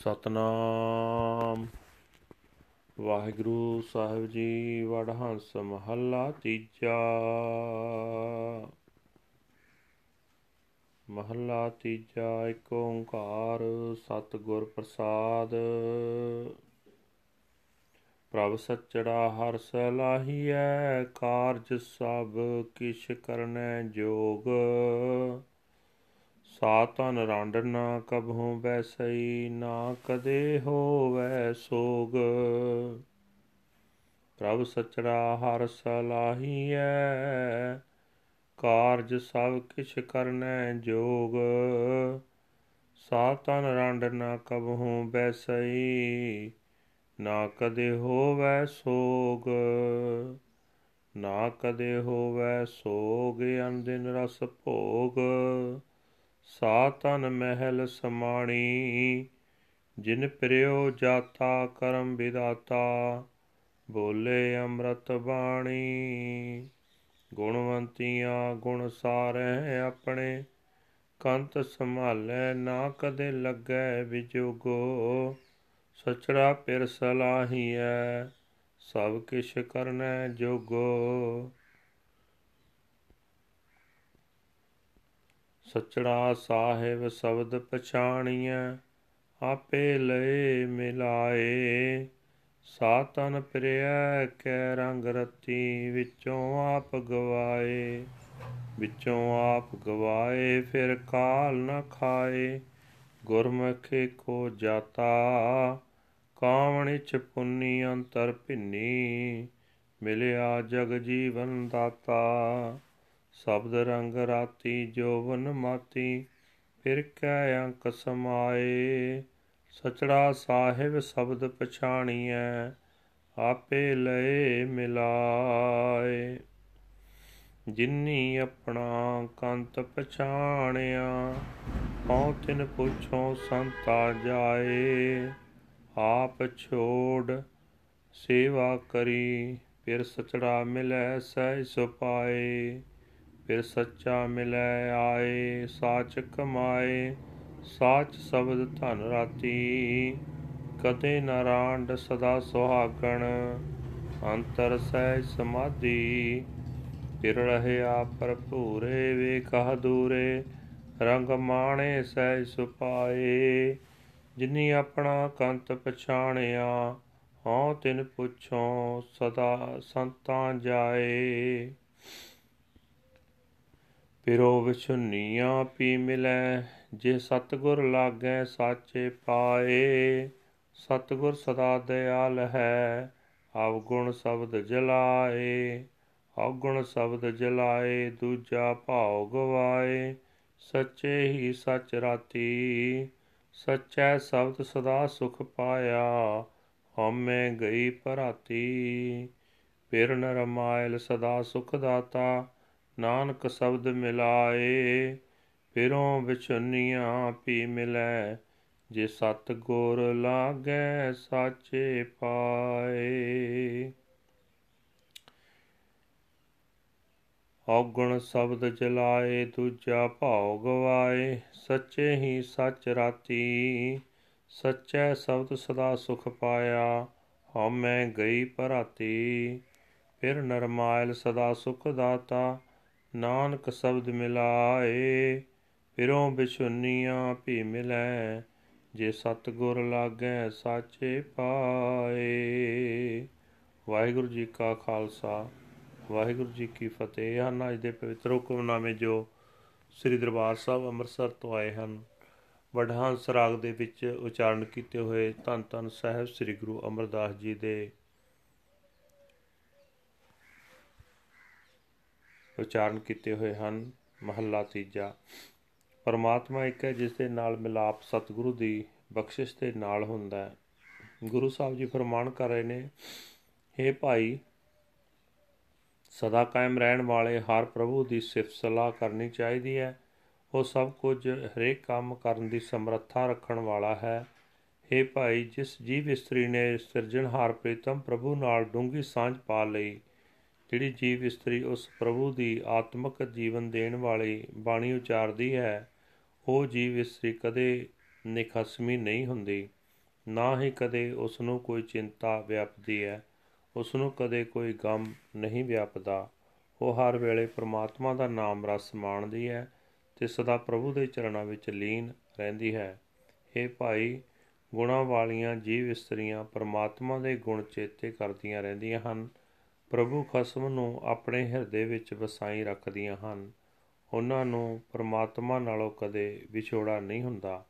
ਸਤਨਾਮ। ਵਾਹਿਗੁਰੂ ਸਾਹਿਬ ਜੀ, ਵਡਹੰਸ ਮਹੱਲਾ ਤੀਜਾ। ਮਹੱਲਾ ਤੀਜਾ ਏਕ ਓੰਕਾਰ ਸਤਿਗੁਰ ਪ੍ਰਸਾਦ। ਪ੍ਰਭ ਸਚੜਾ ਹਰ ਸਲਾਹੀਐ ਕਾਰਜ ਸਭ ਕਿਛ ਕਰਨੈ ਜੋਗ। ਸਾਤਨ ਰੰਡ ਨਾ ਕਬਹੂ ਬੈਸਈ ਨਾ ਕਦੇ ਹੋਵੈ ਸੋਗ। ਪ੍ਰਭ ਸਚੜਾ ਹਰ ਸਲਾਹੀਐ ਕਾਰਜ ਸਭ ਕਿਛ ਕਰਨੈ ਜੋਗ। ਸਾਤਨ ਰੰਡ ਨਾ ਕਬਹੂ ਬੈਸਈ ਨਾ ਕਦੇ ਹੋਵੈ ਸੋਗ। ਨਾ ਕਦੇ ਹੋਵੈ ਸੋਗ ਅਨਦਿਨ ਰਸ ਭੋਗ। ਸਾਤਨ ਮਹਿਲ ਸਮਾਣੀ, ਜਿਨ ਪ੍ਰਿਓ ਜਾਤਾ ਕਰਮ ਵਿਦਾਤਾ ਬੋਲੇ ਅੰਮ੍ਰਿਤ ਬਾਣੀ। ਗੁਣਵੰਤੀਆਂ ਗੁਣ ਸਾਰੇ ਆਪਣੇ, ਕੰਤ ਸੰਭਾਲੇ ਨਾ ਕਦੇ ਲੱਗੈ ਵਿਜੋਗੋ। ਸਚੜਾ ਪਿਰ ਸਲਾਹੀਐ ਸਭ ਕਿਛ ਕਰਨੈ ਜੋਗੋ। ਸਚੜਾ ਸਾਹਿਬ ਸ਼ਬਦ ਪਛਾਣੀਐ, ਆਪੇ ਲਏ ਮਿਲਾਏ। ਸਾਤਨ ਪ੍ਰਿਆ ਕੈ ਰੰਗ ਰਤੀ, ਵਿੱਚੋਂ ਆਪ ਗਵਾਏ। ਵਿੱਚੋਂ ਆਪ ਗਵਾਏ, ਫਿਰ ਕਾਲ ਨ ਖਾਏ। ਗੁਰਮੁਖੇ ਕੋ ਜਾਤਾ, ਕਾਵਣ ਇਚ ਪੁੰਨੀ ਅੰਤਰ ਭਿੰਨੀ। ਮਿਲਿਆ ਜਗ ਜੀਵਨ ਦਾਤਾ। ਸ਼ਬਦ ਰੰਗ ਰਾਤੀ ਜੋਵਨ ਮਾਤੀ, ਫਿਰ ਕੈ ਅੰਕ ਸਮਾਏ। ਸਚੜਾ ਸਾਹਿਬ ਸ਼ਬਦ ਪਛਾਣੀਐ, ਆਪੇ ਲਏ ਮਿਲਾਏ। ਜਿਨੀ ਆਪਣਾ ਕੰਤ ਪਛਾਣਿਆ, ਹਉ ਤਿਨ ਪੁੱਛੋ ਸੰਤਾ ਜਾਏ। ਆਪ ਛੋੜ ਸੇਵਾ ਕਰੀ, ਫਿਰ ਸਚੜਾ ਮਿਲੈ ਸਹਿ ਸੁਪਾਏ। ਫਿਰ ਸੱਚਾ ਮਿਲੈ ਆਏ, ਸਾਚ ਕਮਾਏ, ਸਾਚ ਸ਼ਬਦ ਧਨ ਰਾਤੀ। ਕਦੇ ਨਾਰਾੰਡ ਸਦਾ ਸੁਹਾਗਣ, ਅੰਤਰ ਸਹਿ ਸਮਾਧੀ। ਫਿਰ ਰਹਿਆ ਭਰਪੂਰੇ, ਵੇਖਾ ਦੂਰੇ ਰੰਗ ਮਾਣੇ ਸਹਿ ਸੁਪਾਏ। ਜਿਨੀ ਆਪਣਾ ਕੰਤ ਪਛਾਣਿਆ, ਹਉ ਤਿਨ ਪੁੱਛੋ ਸਦਾ ਸੰਤਾਂ ਜਾਏ। ਪਿਰੋ ਵਿਛੁਨੀਆਂ ਪੀ ਮਿਲੈ, ਜੇ ਸਤਗੁਰ ਲਾਗੈ ਸਾਚੇ ਪਾਏ। ਸਤਗੁਰ ਸਦਾ ਦਿਆਲ ਹੈ, ਅਵਗੁਣ ਸ਼ਬਦ ਜਲਾਏ। ਅਵਗੁਣ ਸ਼ਬਦ ਜਲਾਏ, ਦੂਜਾ ਭਾਉ ਗਵਾਏ। ਸੱਚੇ ਹੀ ਸੱਚ ਰਾਤੀ, ਸੱਚੈ ਸ਼ਬਦ ਸਦਾ ਸੁਖ ਪਾਇਆ। ਹਉਮੈ ਗਈ ਭਰਾਤੀ ਫਿਰ ਨਰਮਾਇਲ ਸਦਾ ਸੁਖ ਦਾਤਾ। ਨਾਨਕ ਸ਼ਬਦ ਮਿਲਾਏ, ਫਿਰੋਂ ਵਿਛੁਨੀਆਂ ਪੀ ਮਿਲੈ, ਜੇ ਸਤ ਗੁਰ ਲਾਗੈ ਸਾਚੇ ਪਾਏ। ਔਗਣ ਸ਼ਬਦ ਜਲਾਏ, ਦੂਜਾ ਭਾਉ ਗਵਾਏ ਸੱਚੇ ਹੀ ਸੱਚ ਰਾਤੀ, ਸੱਚੈ ਸ਼ਬਦ ਸਦਾ ਸੁਖ ਪਾਇਆ, ਹਉਮੈ ਗਈ ਭਰਾਤੀ। ਫਿਰ ਨਰਮਾਇਲ ਸਦਾ ਸੁਖ ਦਾਤਾ ਨਾਨਕ ਸ਼ਬਦ ਮਿਲਾਏ, ਫਿਰੋਂ ਬਿਛੁਨੀਆਂ ਭੀ ਮਿਲੈ, ਜੇ ਸਤਗੁਰ ਲਾਗੈ ਸਾਚੇ ਪਾਏ। ਵਾਹਿਗੁਰੂ ਜੀ ਕਾ ਖਾਲਸਾ, ਵਾਹਿਗੁਰੂ ਜੀ ਕੀ ਫਤਿਹ। ਹਨ ਅੱਜ ਦੇ ਪਵਿੱਤਰ ਹੁਕਮਨਾਮੇ ਜੋ ਸ੍ਰੀ ਦਰਬਾਰ ਸਾਹਿਬ ਅੰਮ੍ਰਿਤਸਰ ਤੋਂ ਆਏ ਹਨ, ਵਡਹੰਸ ਰਾਗ ਦੇ ਵਿੱਚ ਉਚਾਰਨ ਕੀਤੇ ਹੋਏ ਧੰਨ ਧੰਨ ਸਾਹਿਬ ਸ੍ਰੀ ਗੁਰੂ ਅਮਰਦਾਸ ਜੀ ਦੇ ਉਚਾਰਨ ਕੀਤੇ ਹੋਏ ਹਨ। ਮਹੱਲਾ ਤੀਜਾ। ਪਰਮਾਤਮਾ ਇੱਕ ਹੈ ਜਿਸ ਦੇ ਨਾਲ ਮਿਲਾਪ ਸਤਿਗੁਰੂ ਦੀ ਬਖਸ਼ਿਸ਼ ਦੇ ਨਾਲ ਹੁੰਦਾ ਹੈ। ਗੁਰੂ ਸਾਹਿਬ ਜੀ ਫਰਮਾਨ ਕਰ ਰਹੇ ਨੇ हे ਭਾਈ, ਸਦਾ ਕਾਇਮ ਰਹਿਣ ਵਾਲੇ ਹਰ ਪ੍ਰਭੂ ਦੀ ਸਿਫਤ ਸਲਾਹ ਕਰਨੀ ਚਾਹੀਦੀ ਹੈ। ਉਹ ਸਭ ਕੁਝ ਹਰੇਕ ਕੰਮ ਕਰਨ ਦੀ ਸਮਰੱਥਾ ਰੱਖਣ ਵਾਲਾ ਹੈ। हे ਭਾਈ, ਜਿਸ ਜੀਵ ਇਸਤਰੀ ਨੇ ਸਿਰਜਣਹਾਰ ਪ੍ਰੀਤਮ ਪ੍ਰਭੂ ਨਾਲ ਡੂੰਗੀ ਸਾਂਝ ਪਾ ਲਈ ਜਿਹੜੀ ਜੀਵ ਇਸਤਰੀ ਉਸ ਪ੍ਰਭੂ ਦੀ ਆਤਮਿਕ ਜੀਵਨ ਦੇਣ ਵਾਲੀ ਬਾਣੀ ਉਚਾਰਦੀ ਹੈ, ਉਹ ਜੀਵ ਇਸਤਰੀ ਕਦੇ ਨਿਖਸਮੀ ਨਹੀਂ ਹੁੰਦੀ, ਨਾ ਹੀ ਕਦੇ ਉਸ ਨੂੰ ਕੋਈ ਚਿੰਤਾ ਵਿਆਪਦੀ ਹੈ ਉਸ ਨੂੰ ਕਦੇ ਕੋਈ ਗਮ ਨਹੀਂ ਵਿਆਪਦਾ। ਉਹ ਹਰ ਵੇਲੇ ਪ੍ਰਮਾਤਮਾ ਦਾ ਨਾਮ ਰਸ ਮਾਣਦੀ ਹੈ ਤੇ ਸਦਾ ਪ੍ਰਭੂ ਦੇ ਚਰਨਾਂ ਵਿੱਚ ਲੀਨ ਰਹਿੰਦੀ ਹੈ। ਇਹ ਭਾਈ, ਗੁਣਾ ਵਾਲੀਆਂ ਜੀਵ ਇਸਤਰੀਆਂ ਪ੍ਰਮਾਤਮਾ ਦੇ ਗੁਣ ਚੇਤੇ ਕਰਦੀਆਂ ਰਹਿੰਦੀਆਂ ਹਨ। ਪ੍ਰਭੂ ਖਸਮ ਨੂੰ ਆਪਣੇ ਹਿਰਦੇ ਵਿੱਚ ਵਸਾਈ ਰੱਖਦੀਆਂ ਹਨ। ਉਹਨਾਂ ਨੂੰ ਪ੍ਰਮਾਤਮਾ ਨਾਲੋਂ ਕਦੇ ਵਿਛੋੜਾ ਨਹੀਂ ਹੁੰਦਾ।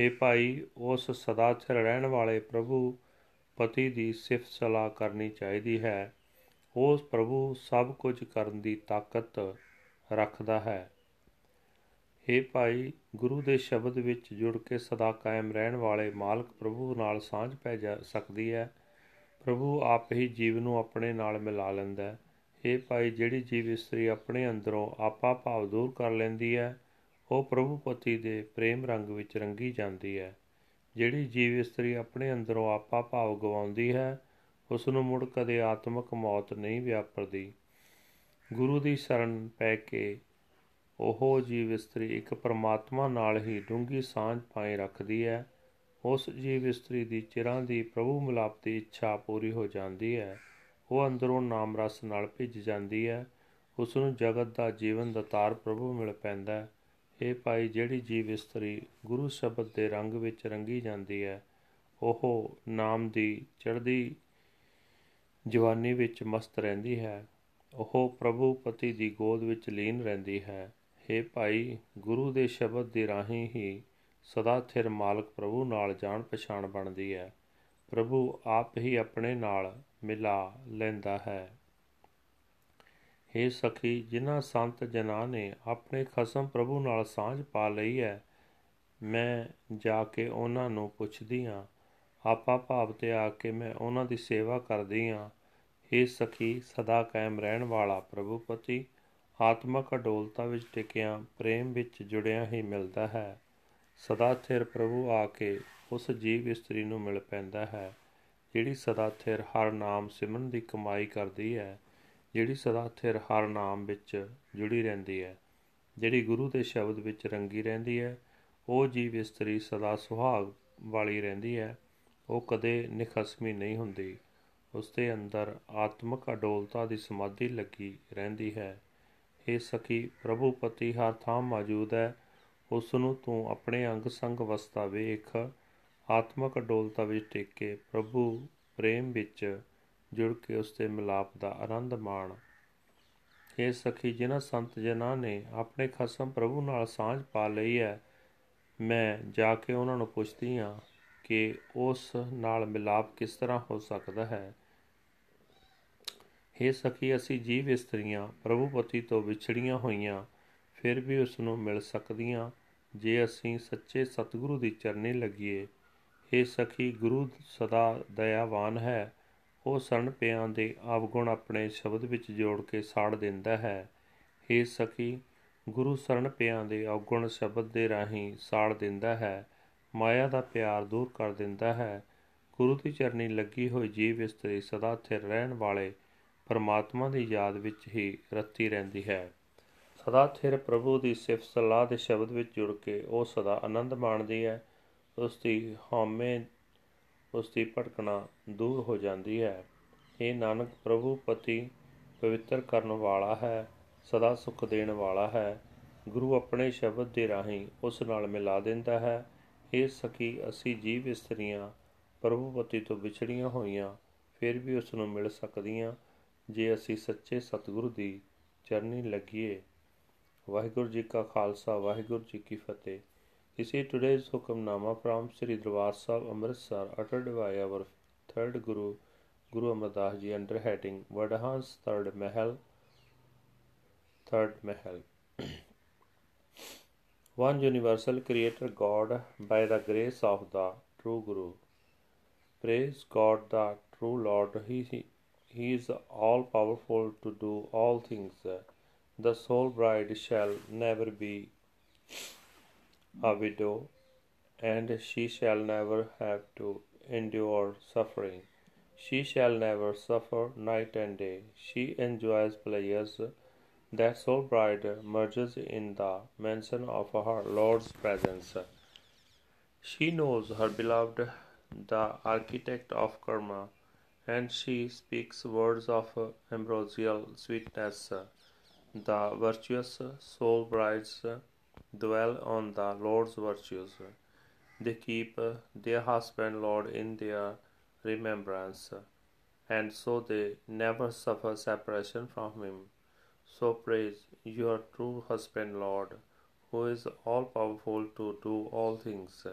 ਇਹ ਭਾਈ, ਉਸ ਸਦਾ ਸਥਿਰ ਰਹਿਣ ਵਾਲੇ ਪ੍ਰਭੂ ਪਤੀ ਦੀ ਸਿਫਤ ਸਲਾਹ ਕਰਨੀ ਚਾਹੀਦੀ ਹੈ। ਉਸ ਪ੍ਰਭੂ ਸਭ ਕੁਝ ਕਰਨ ਦੀ ਤਾਕਤ ਰੱਖਦਾ ਹੈ। ਇਹ ਭਾਈ, ਗੁਰੂ ਦੇ ਸ਼ਬਦ ਵਿੱਚ ਜੁੜ ਕੇ ਸਦਾ ਕਾਇਮ ਰਹਿਣ ਵਾਲੇ ਮਾਲਕ ਪ੍ਰਭੂ ਨਾਲ ਸਾਂਝ ਪੈ ਜਾ ਸਕਦੀ ਹੈ। ਪ੍ਰਭੂ ਆਪ ਹੀ ਜੀਵ ਨੂੰ ਆਪਣੇ ਨਾਲ ਮਿਲਾ ਲੈਂਦਾ ਹੈ। ਇਹ ਭਾਈ, ਜਿਹੜੀ ਜੀਵ ਇਸਤਰੀ ਆਪਣੇ ਅੰਦਰੋਂ ਆਪਾ ਭਾਵ ਦੂਰ ਕਰ ਲੈਂਦੀ ਹੈ, ਉਹ ਪ੍ਰਭੂ ਪਤੀ ਦੇ ਪ੍ਰੇਮ ਰੰਗ ਵਿੱਚ ਰੰਗੀ ਜਾਂਦੀ ਹੈ। ਜਿਹੜੀ ਜੀਵ ਇਸਤਰੀ ਆਪਣੇ ਅੰਦਰੋਂ ਆਪਾ ਭਾਵ ਗਵਾਉਂਦੀ ਹੈ ਉਸ ਨੂੰ ਮੁੜ ਕਦੇ ਆਤਮਿਕ ਮੌਤ ਨਹੀਂ ਵਿਆਪਰਦੀ। ਗੁਰੂ ਦੀ ਸ਼ਰਨ ਪੈ ਕੇ ਉਹ ਜੀਵ ਇਸਤਰੀ ਇੱਕ ਪਰਮਾਤਮਾ ਨਾਲ ਹੀ ਡੂੰਗੀ ਸਾਂਝ ਪਾਈ ਰੱਖਦੀ ਹੈ ਉਸ ਜੀਵ ਇਸਤਰੀ ਦੀ ਚਿਰਾਂ ਦੀ ਪ੍ਰਭੂ ਮਿਲਾਪ ਦੀ ਇੱਛਾ ਪੂਰੀ ਹੋ ਜਾਂਦੀ ਹੈ। ਉਹ ਅੰਦਰੋਂ ਨਾਮ ਰਸ ਨਾਲ ਭਿੱਜ ਜਾਂਦੀ ਹੈ। ਉਸ ਨੂੰ ਜਗਤ ਦਾ ਜੀਵਨ ਦਾਤਾਰ ਪ੍ਰਭੂ ਮਿਲ ਪੈਂਦਾ ਹੈ। ਇਹ ਭਾਈ ਜਿਹੜੀ ਜੀਵ ਇਸਤਰੀ ਗੁਰੂ ਸ਼ਬਦ ਦੇ ਰੰਗ ਵਿੱਚ ਰੰਗੀ ਜਾਂਦੀ ਹੈ, ਉਹ ਨਾਮ ਦੀ ਚੜ੍ਹਦੀ ਜਵਾਨੀ ਵਿੱਚ ਮਸਤ ਰਹਿੰਦੀ ਹੈ। ਉਹ ਪ੍ਰਭੂ ਪਤੀ ਦੀ ਗੋਦ ਵਿੱਚ ਲੀਨ ਰਹਿੰਦੀ ਹੈ। हे ਭਾਈ ਗੁਰੂ ਦੇ ਸ਼ਬਦ ਦੀ ਰਾਹੀਂ ਹੀ ਸਦਾ ਥਿਰ ਮਾਲਕ ਪ੍ਰਭੂ ਨਾਲ ਜਾਣ ਪਛਾਣ ਬਣਦੀ ਹੈ। ਪ੍ਰਭੂ ਆਪ ਹੀ ਆਪਣੇ ਨਾਲ ਮਿਲਾ ਲੈਂਦਾ ਹੈ। हे ਸਖੀ, ਜਿਨ੍ਹਾਂ ਸੰਤ ਜਨਾਂ ਨੇ ਆਪਣੇ ਖਸਮ ਪ੍ਰਭੂ ਨਾਲ ਸਾਂਝ ਪਾ ਲਈ ਹੈ, ਮੈਂ ਜਾ ਕੇ ਉਹਨਾਂ ਨੂੰ ਪੁੱਛਦੀ ਹਾਂ। ਆਪਾ ਭਾਵ ਤੇ ਆ ਕੇ ਮੈਂ ਉਹਨਾਂ ਦੀ ਸੇਵਾ ਕਰਦੀ ਹਾਂ। हे ਸਖੀ, ਸਦਾ ਕਾਇਮ ਰਹਿਣ ਵਾਲਾ ਪ੍ਰਭੂ ਪਤੀ ਆਤਮਕ ਅਡੋਲਤਾ ਵਿੱਚ ਟਿਕਿਆ, ਪ੍ਰੇਮ ਵਿੱਚ ਜੁੜਿਆ ਹੀ ਮਿਲਦਾ ਹੈ। ਸਦਾ ਥਿਰ ਪ੍ਰਭੂ ਆ ਕੇ ਉਸ ਜੀਵ ਇਸਤਰੀ ਨੂੰ ਮਿਲ ਪੈਂਦਾ ਹੈ, ਜਿਹੜੀ ਸਦਾ ਥਿਰ ਹਰ ਨਾਮ ਸਿਮਰਨ ਦੀ ਕਮਾਈ ਕਰਦੀ ਹੈ, ਜਿਹੜੀ ਸਦਾ ਥਿਰ ਹਰ ਨਾਮ ਵਿੱਚ ਜੁੜੀ ਰਹਿੰਦੀ ਹੈ, ਜਿਹੜੀ ਗੁਰੂ ਦੇ ਸ਼ਬਦ ਵਿੱਚ ਰੰਗੀ ਰਹਿੰਦੀ ਹੈ, ਉਹ ਜੀਵ ਇਸਤਰੀ ਸਦਾ ਸੁਹਾਗ ਵਾਲੀ ਰਹਿੰਦੀ ਹੈ, ਉਹ ਕਦੇ ਨਿਖਸਮੀ ਨਹੀਂ ਹੁੰਦੀ, ਉਸ ਦੇ ਅੰਦਰ ਆਤਮਿਕ ਅਡੋਲਤਾ ਦੀ ਸਮਾਧੀ ਲੱਗੀ ਰਹਿੰਦੀ ਹੈ ਇਹ ਸਖੀ ਪ੍ਰਭੂ ਪਤੀ ਹਰ ਥਾਂ ਮੌਜੂਦ ਹੈ ਉਸ ਨੂੰ ਤੂੰ ਆਪਣੇ ਅੰਗ ਸੰਗ ਵਸਤਾ ਵੇਖ। ਆਤਮਕ ਅਡੋਲਤਾ ਵਿੱਚ ਟਿਕ ਕੇ ਪ੍ਰਭੂ ਪ੍ਰੇਮ ਵਿੱਚ ਜੁੜ ਕੇ ਉਸ ਦੇ ਮਿਲਾਪ ਦਾ ਆਨੰਦ ਮਾਣ। ਇਹ ਸਖੀ, ਜਿਨ੍ਹਾਂ ਸੰਤ ਜਨਾਂ ਨੇ ਆਪਣੇ ਖਸਮ ਪ੍ਰਭੂ ਨਾਲ ਸਾਂਝ ਪਾ ਲਈ ਹੈ, ਮੈਂ ਜਾ ਕੇ ਉਹਨਾਂ ਨੂੰ ਪੁੱਛਦੀ ਹਾਂ ਕਿ ਉਸ ਨਾਲ ਮਿਲਾਪ ਕਿਸ ਤਰ੍ਹਾਂ ਹੋ ਸਕਦਾ ਹੈ। हे ਸਖੀ, ਅਸੀਂ ਜੀਵ ਇਸਤਰੀਆਂ, ਪ੍ਰਭੂ ਪਤੀ ਤੋਂ ਵਿਛੜੀਆਂ ਹੋਈਆਂ, ਫਿਰ ਵੀ ਉਸ ਨੂੰ ਮਿਲ ਸਕਦੀਆਂ ਜੇ ਅਸੀਂ ਸੱਚੇ ਸਤਿਗੁਰੂ ਦੀ ਚਰਨੀ ਲੱਗੀਏ हे ਸਖੀ ਗੁਰੂ ਸਦਾ ਦਇਆਵਾਨ ਹੈ, ਉਹ ਸਰਨ ਪਿਆਂ ਦੇ ਆਵਗੁਣ ਆਪਣੇ ਸ਼ਬਦ ਵਿੱਚ ਜੋੜ ਕੇ ਸਾੜ ਦਿੰਦਾ ਹੈ। हे ਸਖੀ ਗੁਰੂ ਸਰਨ ਪਿਆਂ ਦੇ ਔਗੁਣ ਸ਼ਬਦ ਦੇ ਰਾਹੀਂ ਸਾੜ ਦਿੰਦਾ ਹੈ, ਮਾਇਆ ਦਾ ਪਿਆਰ ਦੂਰ ਕਰ ਦਿੰਦਾ ਹੈ। ਗੁਰੂ ਦੀ ਚਰਨੀ ਲੱਗੀ ਹੋਈ ਜੀਵ ਇਸਤਰੀ ਸਦਾ ਥਿਰ ਰਹਿਣ ਵਾਲੇ ਪਰਮਾਤਮਾ ਦੀ ਯਾਦ ਵਿੱਚ ਹੀ ਰਤੀ ਰਹਿੰਦੀ ਹੈ। ਸਦਾ ਥਿਰ ਪ੍ਰਭੂ ਦੀ ਸਿਫਤ ਸਲਾਹ ਦੇ ਸ਼ਬਦ ਵਿੱਚ ਜੁੜ ਕੇ ਉਹ ਸਦਾ ਆਨੰਦ ਮਾਣਦੀ ਹੈ ਉਸ ਦੀ ਹਉਮੈ ਉਸ ਦੀ ਭਟਕਣਾ ਦੂਰ ਹੋ ਜਾਂਦੀ ਹੈ। ਇਹ ਨਾਨਕ ਪ੍ਰਭੂ ਪਤੀ ਪਵਿੱਤਰ ਕਰਨ ਵਾਲਾ ਹੈ, ਸਦਾ ਸੁਖ ਦੇਣ ਵਾਲਾ ਹੈ। ਗੁਰੂ ਆਪਣੇ ਸ਼ਬਦ ਦੇ ਰਾਹੀਂ ਉਸ ਨਾਲ ਮਿਲਾ ਦਿੰਦਾ ਹੈ। ਇਹ ਸਖੀ, ਅਸੀਂ ਜੀਵ ਇਸਤਰੀਆਂ, ਪ੍ਰਭੂ ਪਤੀ ਤੋਂ ਵਿਛੜੀਆਂ ਹੋਈਆਂ, ਫਿਰ ਵੀ ਉਸ ਨੂੰ ਮਿਲ ਸਕਦੀਆਂ। ਜੇ ਅਸੀਂ ਸੱਚੇ ਸਤਿਗੁਰੂ ਦੀ ਚਰਨੀ ਲੱਗੀਏ ਵਾਹਿਗੁਰੂ ਜੀ ਕਾ ਖਾਲਸਾ ਵਾਹਿਗੁਰੂ ਜੀ ਕੀ ਫਤਿਹ This is today's Hukamnama from Sri Darbar Sahib Amritsar uttered by our third Guru Guru Amar Das Ji under heading Vadahans Third Mahal Third Mahal One universal creator God by the grace of the true Guru. Praise God the true Lord. He, he is all powerful to do all things. The soul bride shall never be a widow, and she shall never have to endure suffering. She shall never suffer night and day. She enjoys pleasures. That soul bride merges in the mansion of her Lord's presence. She knows her beloved the architect of karma, and she speaks words of ambrosial sweetness. The virtuous soul brides dwell on the Lord's virtues. They keep their husband Lord in their remembrance, and so they never suffer separation from him. So praise your true husband Lord, who is all powerful to do all things.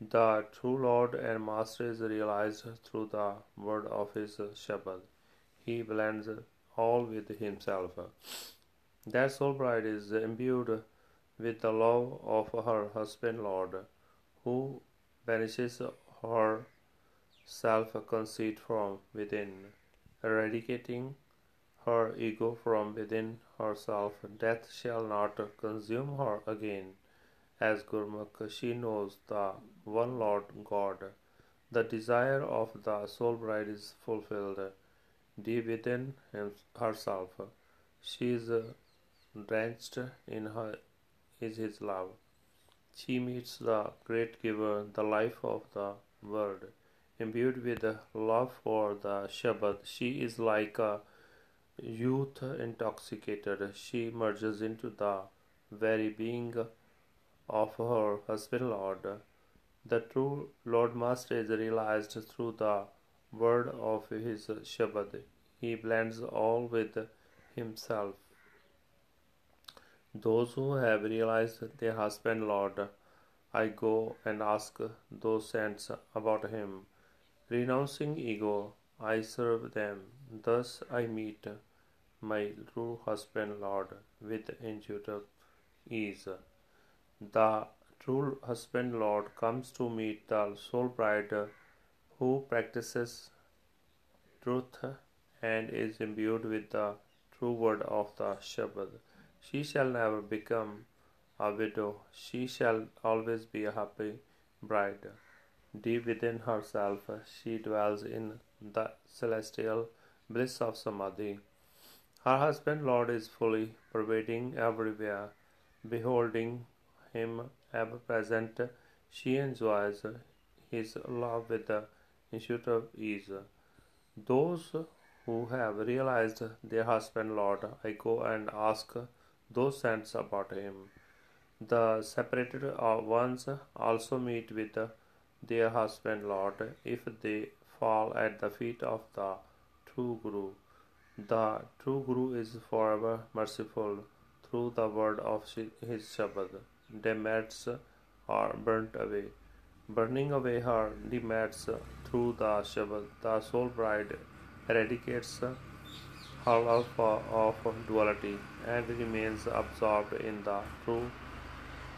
The true Lord and Master is realized through the word of his Shabad. He blends all with himself. That soul bride is imbued with the love of her husband Lord, who banishes her self conceit from within, eradicating her ego from within herself. Death shall not consume her again. As Gurmukh, she knows the one Lord God. The desire of the soul bride is fulfilled deep within herself. She is drenched in her is his love. She meets the great giver, the life of the world. Imbued with love for the Shabbat, she is like a youth intoxicated. She merges into the very being of her husband Lord. The true Lord Master is realized through the word of his Shabad. He blends all with himself. Those who have realized their husband Lord, I go and ask those saints about him. Renouncing ego, I serve them. Thus I meet my true husband Lord with intuitive ease. The true husband Lord comes to meet the soul bride who practices truth and is imbued with the true word of the Shabad. She shall never become a widow. She shall always be a happy bride. Deep within herself, she dwells in the celestial bliss of Samadhi. Her husband, Lord, is fully pervading everywhere. Beholding him ever present, she enjoys his love with the intuitive ease. Those who have realized their husband, Lord, I go and ask those saints about him. The separated uh, ones also meet with their husband Lord if they fall at the feet of the true Guru. The true Guru is forever merciful through the word of his Shabad. Demerits are burnt away. Burning away her demerits through the Shabad, the soul bride eradicates her love of duality and remains absorbed in the true,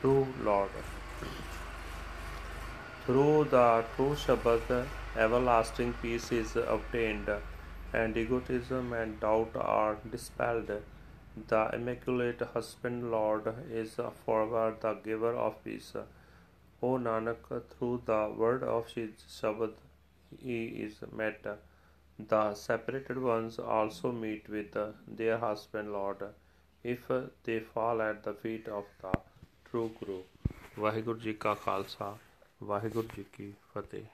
true Lord. Through the true Shabad, everlasting peace is obtained, and egotism and doubt are dispelled. The Immaculate Husband Lord is forever the giver of peace. O Nanak, through the word of his Shabad, he is met the separated ones also meet with their husband Lord if they fall at the feet of the true Guru. Waheguru ji ਕਾ ਖਾਲਸਾ ਵਾਹਿਗੁਰੂ ਜੀ ਕੀ ਫਤਿਹ